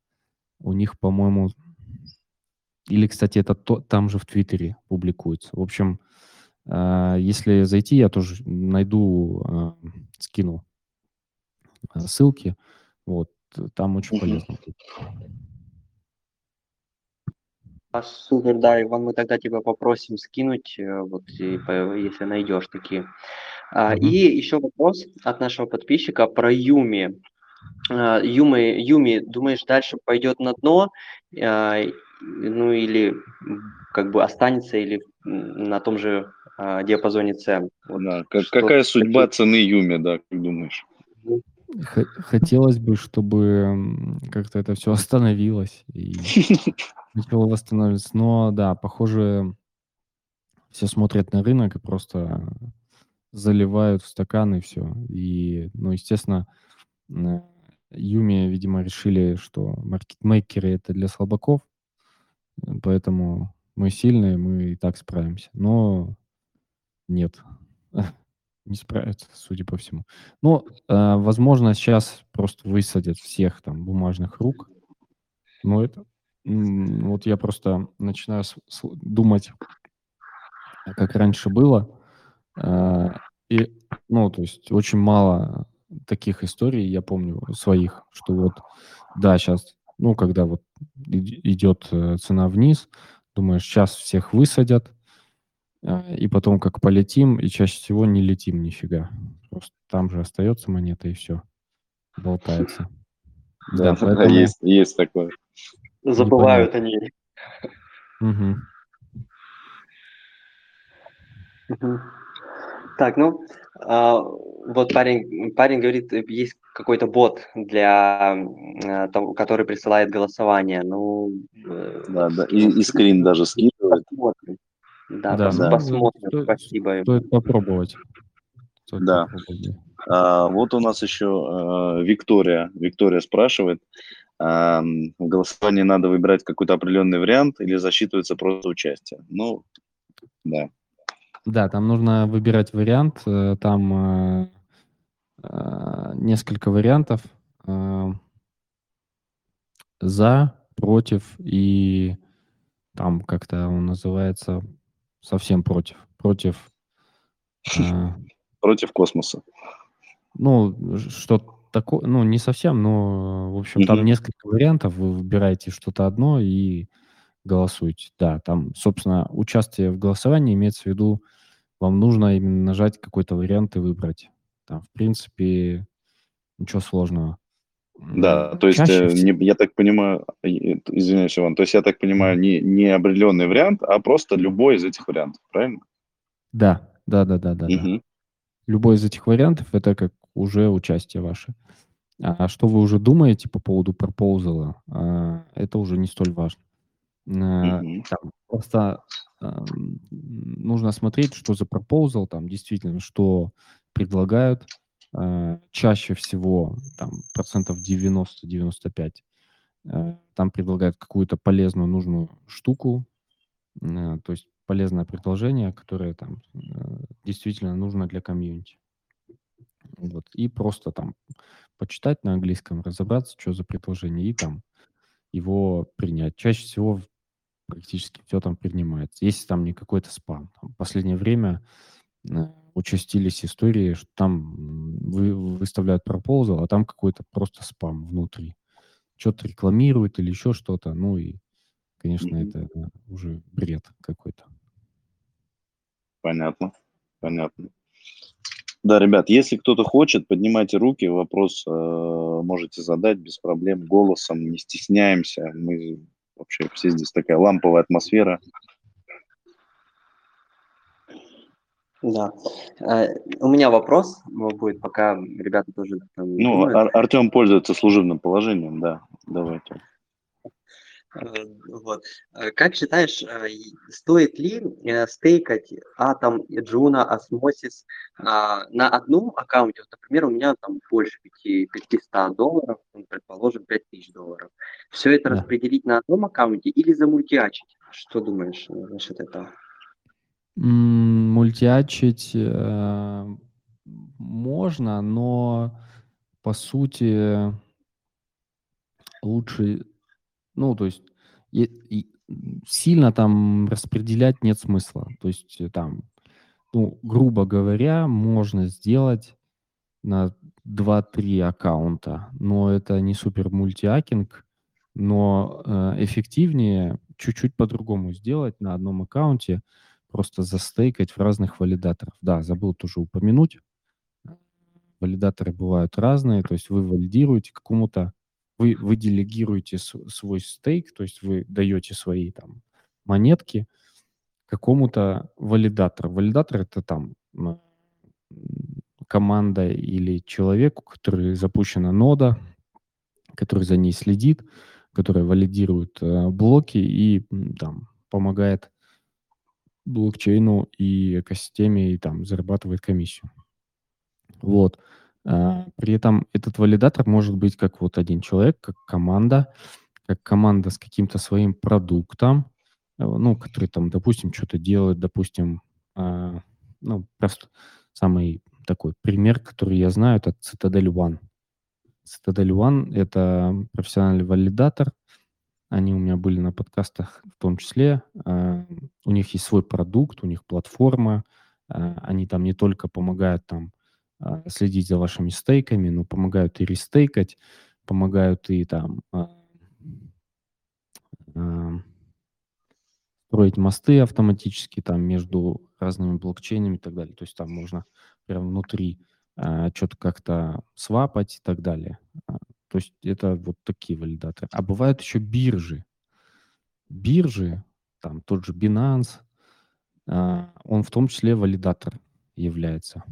У них, по-моему, или, кстати, это то, там же в Твиттере публикуется. В общем, если зайти, я тоже найду, скину Э, ссылки. Вот, там очень полезно. А, супер, да, Иван, мы тогда тебя попросим скинуть, э, вот, если найдешь такие. А, И еще вопрос от нашего подписчика про Юми. А, Юми, Юми, думаешь, дальше пойдет на дно, а, ну или как бы останется, или на том же а, диапазоне цен? Вот да, как, какая судьба цены Юми, да, как думаешь? Хотелось бы, чтобы как-то это все остановилось и начало восстанавливаться. Но да, похоже, все смотрят на рынок и просто заливают в стакан и все. И, ну, естественно, Юми, видимо, решили, что маркетмейкеры это для слабаков, поэтому мы сильные, мы и так справимся. Но нет. Не справятся, судя по всему. Но, э, возможно, сейчас просто высадят всех там бумажных рук. Но это Вот я просто начинаю думать, как раньше было. А, и, ну, то есть очень мало таких историй, я помню, своих, что вот, да, сейчас, ну, когда вот идет э, цена вниз, думаешь, сейчас всех высадят, а, и потом как полетим, и чаще всего не летим нифига. Просто там же остается монета, и все, болтается. Да, есть, есть такое. Забывают они. Угу. Угу. Так, ну, а, вот парень, парень говорит, есть какой-то бот для а, того, который присылает голосование. Ну, э, да, да, и, и скрин даже скидывает. Посмотрим. Да, да, да. посмотрим. Стоит, Спасибо. Стоит попробовать. Стоит да. Попробовать. А, вот у нас еще а, Виктория. Виктория спрашивает, а, в голосовании надо выбирать какой-то определенный вариант или засчитывается просто участие? Ну, да. Да, там нужно выбирать вариант. Э, там э, несколько вариантов. Э, за, против и там как-то он называется совсем против. Против. Э, против космоса. Ну, что такое, ну, не совсем, но, в общем, там несколько вариантов. Вы выбираете что-то одно и голосуете. Да, там, собственно, участие в голосовании имеется в виду, вам нужно именно нажать какой-то вариант и выбрать. Там, в принципе, ничего сложного. Да, то есть, э, не, я так понимаю, извиняюсь, Иван, то есть я так понимаю, не, не определенный вариант, а просто любой из этих вариантов, правильно? Да, да, да, да, да. да. Любой из этих вариантов это как уже участие ваше. А что вы уже думаете по поводу пропозала, а, это уже не столь важно. Mm-hmm. Там, просто э, нужно смотреть, что за пропозал, там действительно, что предлагают. Э, чаще всего, там, процентов 90-95, э, там предлагают какую-то полезную, нужную штуку, э, то есть полезное предложение, которое там э, действительно нужно для комьюнити. Вот. И просто там почитать на английском, разобраться, что за предложение, и там его принять. Чаще всего практически все там принимается. Если там не какой-то спам. В последнее время участились истории, что там вы, выставляют пропозал, а там какой-то просто спам внутри. Что-то рекламируют или еще что-то. Ну и, конечно, mm-hmm. это э, уже бред какой-то. Понятно, понятно. Да, ребят, если кто-то хочет, поднимайте руки, вопрос э, можете задать без проблем, голосом, не стесняемся. Мы вообще все здесь такая ламповая атмосфера. Да. Э, у меня вопрос будет, пока ребята тоже... Там, ну, Ар- Артем пользуется служебным положением, да, давайте. Э, вот. Э, как считаешь, э, стоит ли стейкать Atom, Juno, Osmosis на одном аккаунте? Вот, например, у меня там больше 5, 500 долларов, ну, предположим, 5000 долларов. Все это да. распределить на одном аккаунте или замультиачить? Что думаешь насчет этого? Мультиачить э, можно, но по сути лучше ну, то есть сильно там распределять нет смысла. То есть э, там, ну, грубо говоря, можно сделать на 2-3 аккаунта, но это не супер мультиакинг, но э, эффективнее чуть-чуть по-другому сделать на одном аккаунте, просто застейкать в разных валидаторах. Да, забыл тоже упомянуть. Валидаторы бывают разные, то есть вы валидируете какому-то вы, вы делегируете свой стейк, то есть вы даете свои там монетки какому-то валидатору. Валидатор это там команда или человеку, который запущена нода, который за ней следит, который валидирует э, блоки и там помогает блокчейну и экосистеме и там зарабатывает комиссию. Вот. А, при этом этот валидатор может быть как вот один человек, как команда, как команда с каким-то своим продуктом, э, ну, который там, допустим, что-то делает, допустим, э, ну, просто самый такой пример, который я знаю, это Citadel One. Citadel One — это профессиональный валидатор, они у меня были на подкастах в том числе. Э, у них есть свой продукт, у них платформа. Э, они там не только помогают там э, следить за вашими стейками, но помогают и рестейкать, помогают и там строить мосты автоматически там между разными блокчейнами и так далее. То есть там можно прямо внутри что-то как-то свапать и так далее. То есть это вот такие валидаторы. А бывают еще биржи. Биржи, там тот же Binance, э, он в том числе валидатор является.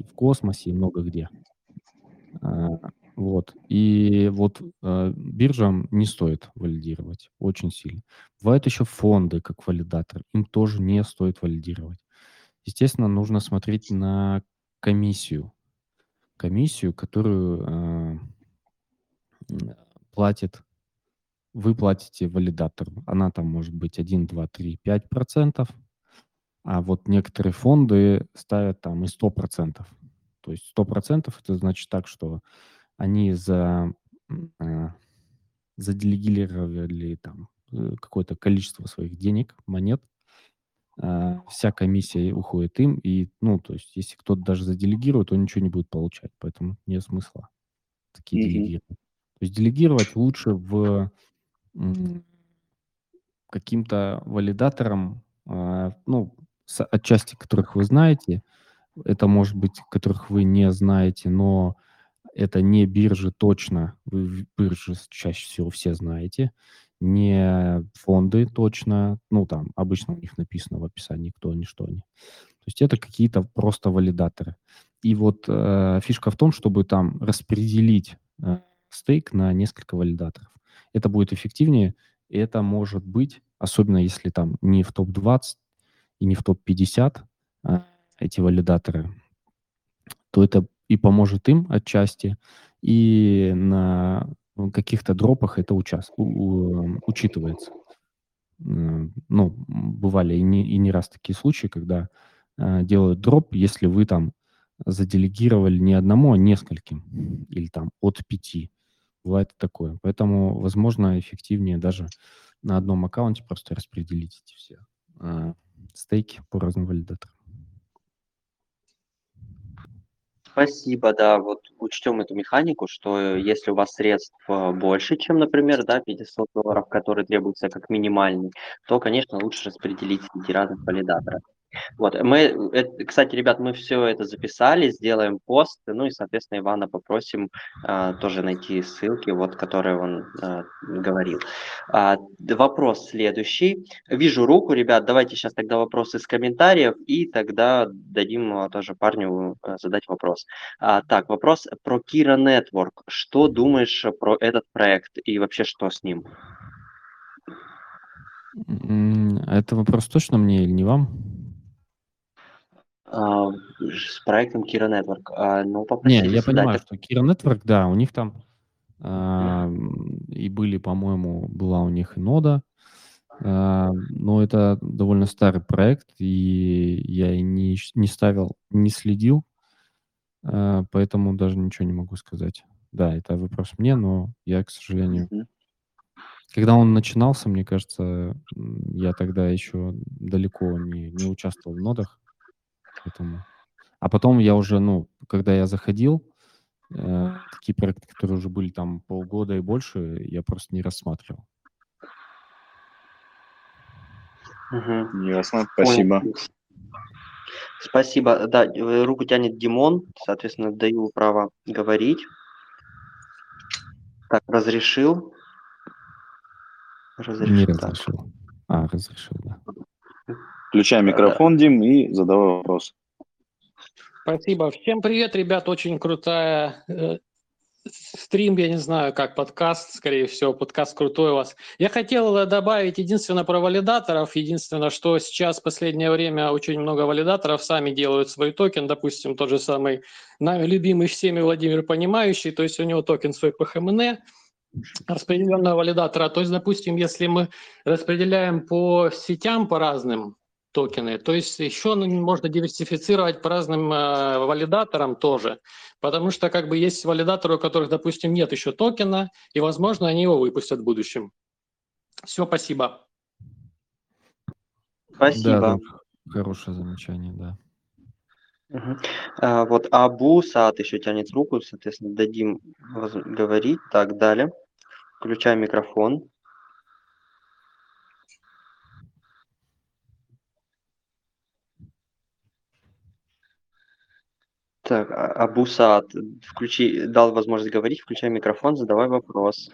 В космосе, и много где. Э, вот. И вот э, биржам не стоит валидировать очень сильно. Бывают еще фонды как валидатор. Им тоже не стоит валидировать. Естественно, нужно смотреть на комиссию. Комиссию, которую платит, вы платите валидатору. Она там может быть 1, 2, 3, 5 процентов, а вот некоторые фонды ставят там и 100 процентов. То есть 100 процентов это значит так, что они за, э, заделегировали там э, какое-то количество своих денег, монет, э, вся комиссия уходит им, и, ну, то есть, если кто-то даже заделегирует, он ничего не будет получать, поэтому нет смысла такие mm-hmm. делегировать. То есть делегировать лучше в каким-то валидаторам, э, ну, отчасти которых вы знаете, это может быть, которых вы не знаете, но это не биржи точно, вы биржи чаще всего все знаете, не фонды точно, ну, там обычно у них написано в описании, кто они, что они. То есть это какие-то просто валидаторы. И вот э, фишка в том, чтобы там распределить э, стейк на несколько валидаторов. Это будет эффективнее, это может быть, особенно если там не в топ-20 и не в топ-50 а, эти валидаторы, то это и поможет им отчасти, и на каких-то дропах это участ... у, учитывается. Ну, бывали и не, и не раз такие случаи, когда э, делают дроп, если вы там заделегировали не одному, а нескольким, или там от пяти. Бывает такое. Поэтому, возможно, эффективнее даже на одном аккаунте просто распределить эти все э, стейки по разным валидаторам. Спасибо, да, вот учтем эту механику, что если у вас средств э, больше, чем, например, да, 500 долларов, которые требуются как минимальный, то, конечно, лучше распределить среди разных валидаторов. Вот, мы, это, кстати, ребят, мы все это записали, сделаем пост, ну и, соответственно, Ивана попросим а, тоже найти ссылки, вот, которые он а, говорил. А, вопрос следующий. Вижу руку, ребят, давайте сейчас тогда вопросы из комментариев, и тогда дадим а, тоже парню а, задать вопрос. А, так, вопрос про Kira Network. Что думаешь про этот проект и вообще что с ним? Это вопрос точно мне или не вам? А, с проектом Kira Network. А, ну, Не, я понимаю, что Kira Network, да, у них там а, и были, по-моему, была у них и нода, а, но это довольно старый проект, и я и не, не ставил, не следил, а, поэтому даже ничего не могу сказать. Да, это вопрос мне, но я, к сожалению, когда он начинался, мне кажется, я тогда еще далеко не, не участвовал в нодах, Поэтому... А потом я уже, ну, когда я заходил, э, такие проекты, которые уже были там полгода и больше, я просто не рассматривал. Угу. Ясно, спасибо. Понял. Спасибо. Да, э, руку тянет Димон, соответственно, даю право говорить. Так, разрешил. разрешил не разрешил. А, разрешил, да. Включай микрофон, Дим, и задавай вопрос. Спасибо. Всем привет, ребят. Очень крутая э, стрим, я не знаю, как подкаст, скорее всего, подкаст крутой у вас. Я хотел добавить единственное про валидаторов. Единственное, что сейчас в последнее время очень много валидаторов сами делают свой токен. Допустим, тот же самый нами любимый всеми Владимир Понимающий, то есть у него токен свой PHMN, распределенного валидатора. То есть, допустим, если мы распределяем по сетям по разным, токены. То есть еще можно диверсифицировать по разным э, валидаторам тоже, потому что как бы есть валидаторы, у которых, допустим, нет еще токена, и, возможно, они его выпустят в будущем. Все, спасибо. Спасибо. Да, да, хорошее замечание, да. Мгм. А, вот Абу Саад еще тянет руку, соответственно, дадим говорить. Так, далее. Включаем микрофон. Так, А- Абу Саад, включи, дал возможность говорить, включай микрофон, задавай вопрос.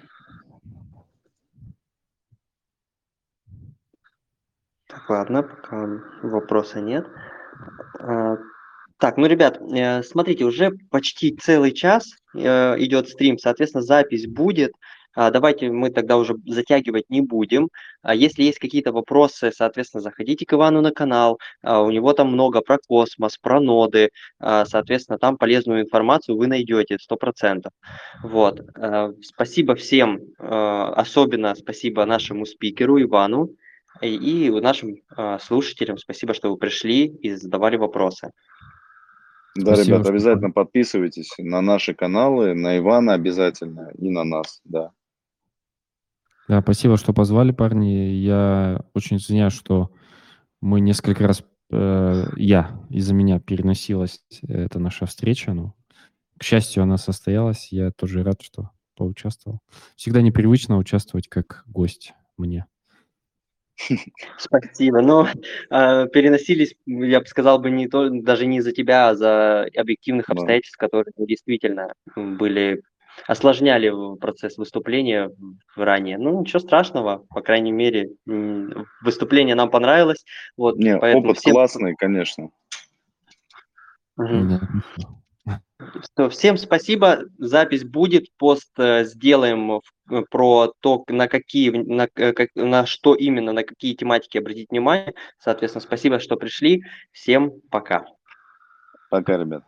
Так, ладно, пока вопроса нет. А, Так, ну, ребят, э, смотрите, уже почти целый час э, идет стрим, соответственно, запись будет. А, Давайте мы тогда уже затягивать не будем. А Если есть какие-то вопросы, соответственно, заходите к Ивану на канал. А, У него там много про космос, про ноды. Соответственно, там полезную информацию вы найдете 100%. Вот. Спасибо всем, особенно спасибо нашему спикеру Ивану и нашим слушателям. Спасибо, что вы пришли и задавали вопросы. Да, Спасибо, ребят, что обязательно подписывайтесь на наши каналы, на Ивана обязательно и на нас, да. Да, спасибо, что позвали, парни. Я очень извиняюсь, что мы несколько раз, э, я, из-за меня переносилась эта наша встреча. Но, к счастью, она состоялась. Я тоже рад, что поучаствовал. Всегда непривычно участвовать как гость мне. Спасибо. Но э, переносились, я бы сказал бы, не то, даже не из-за тебя, а за объективных Да. обстоятельств, которые ну, действительно были осложняли процесс выступления ранее. Ну, ничего страшного, по крайней мере, выступление нам понравилось. Вот, Не, опыт всем, классный, конечно. Хорошо. Что, всем спасибо. Запись будет, пост э, сделаем в- э, про то, на какие, на, к- как- на что именно, на какие тематики обратить внимание. Соответственно, спасибо, что пришли. Всем пока. Пока, ребят.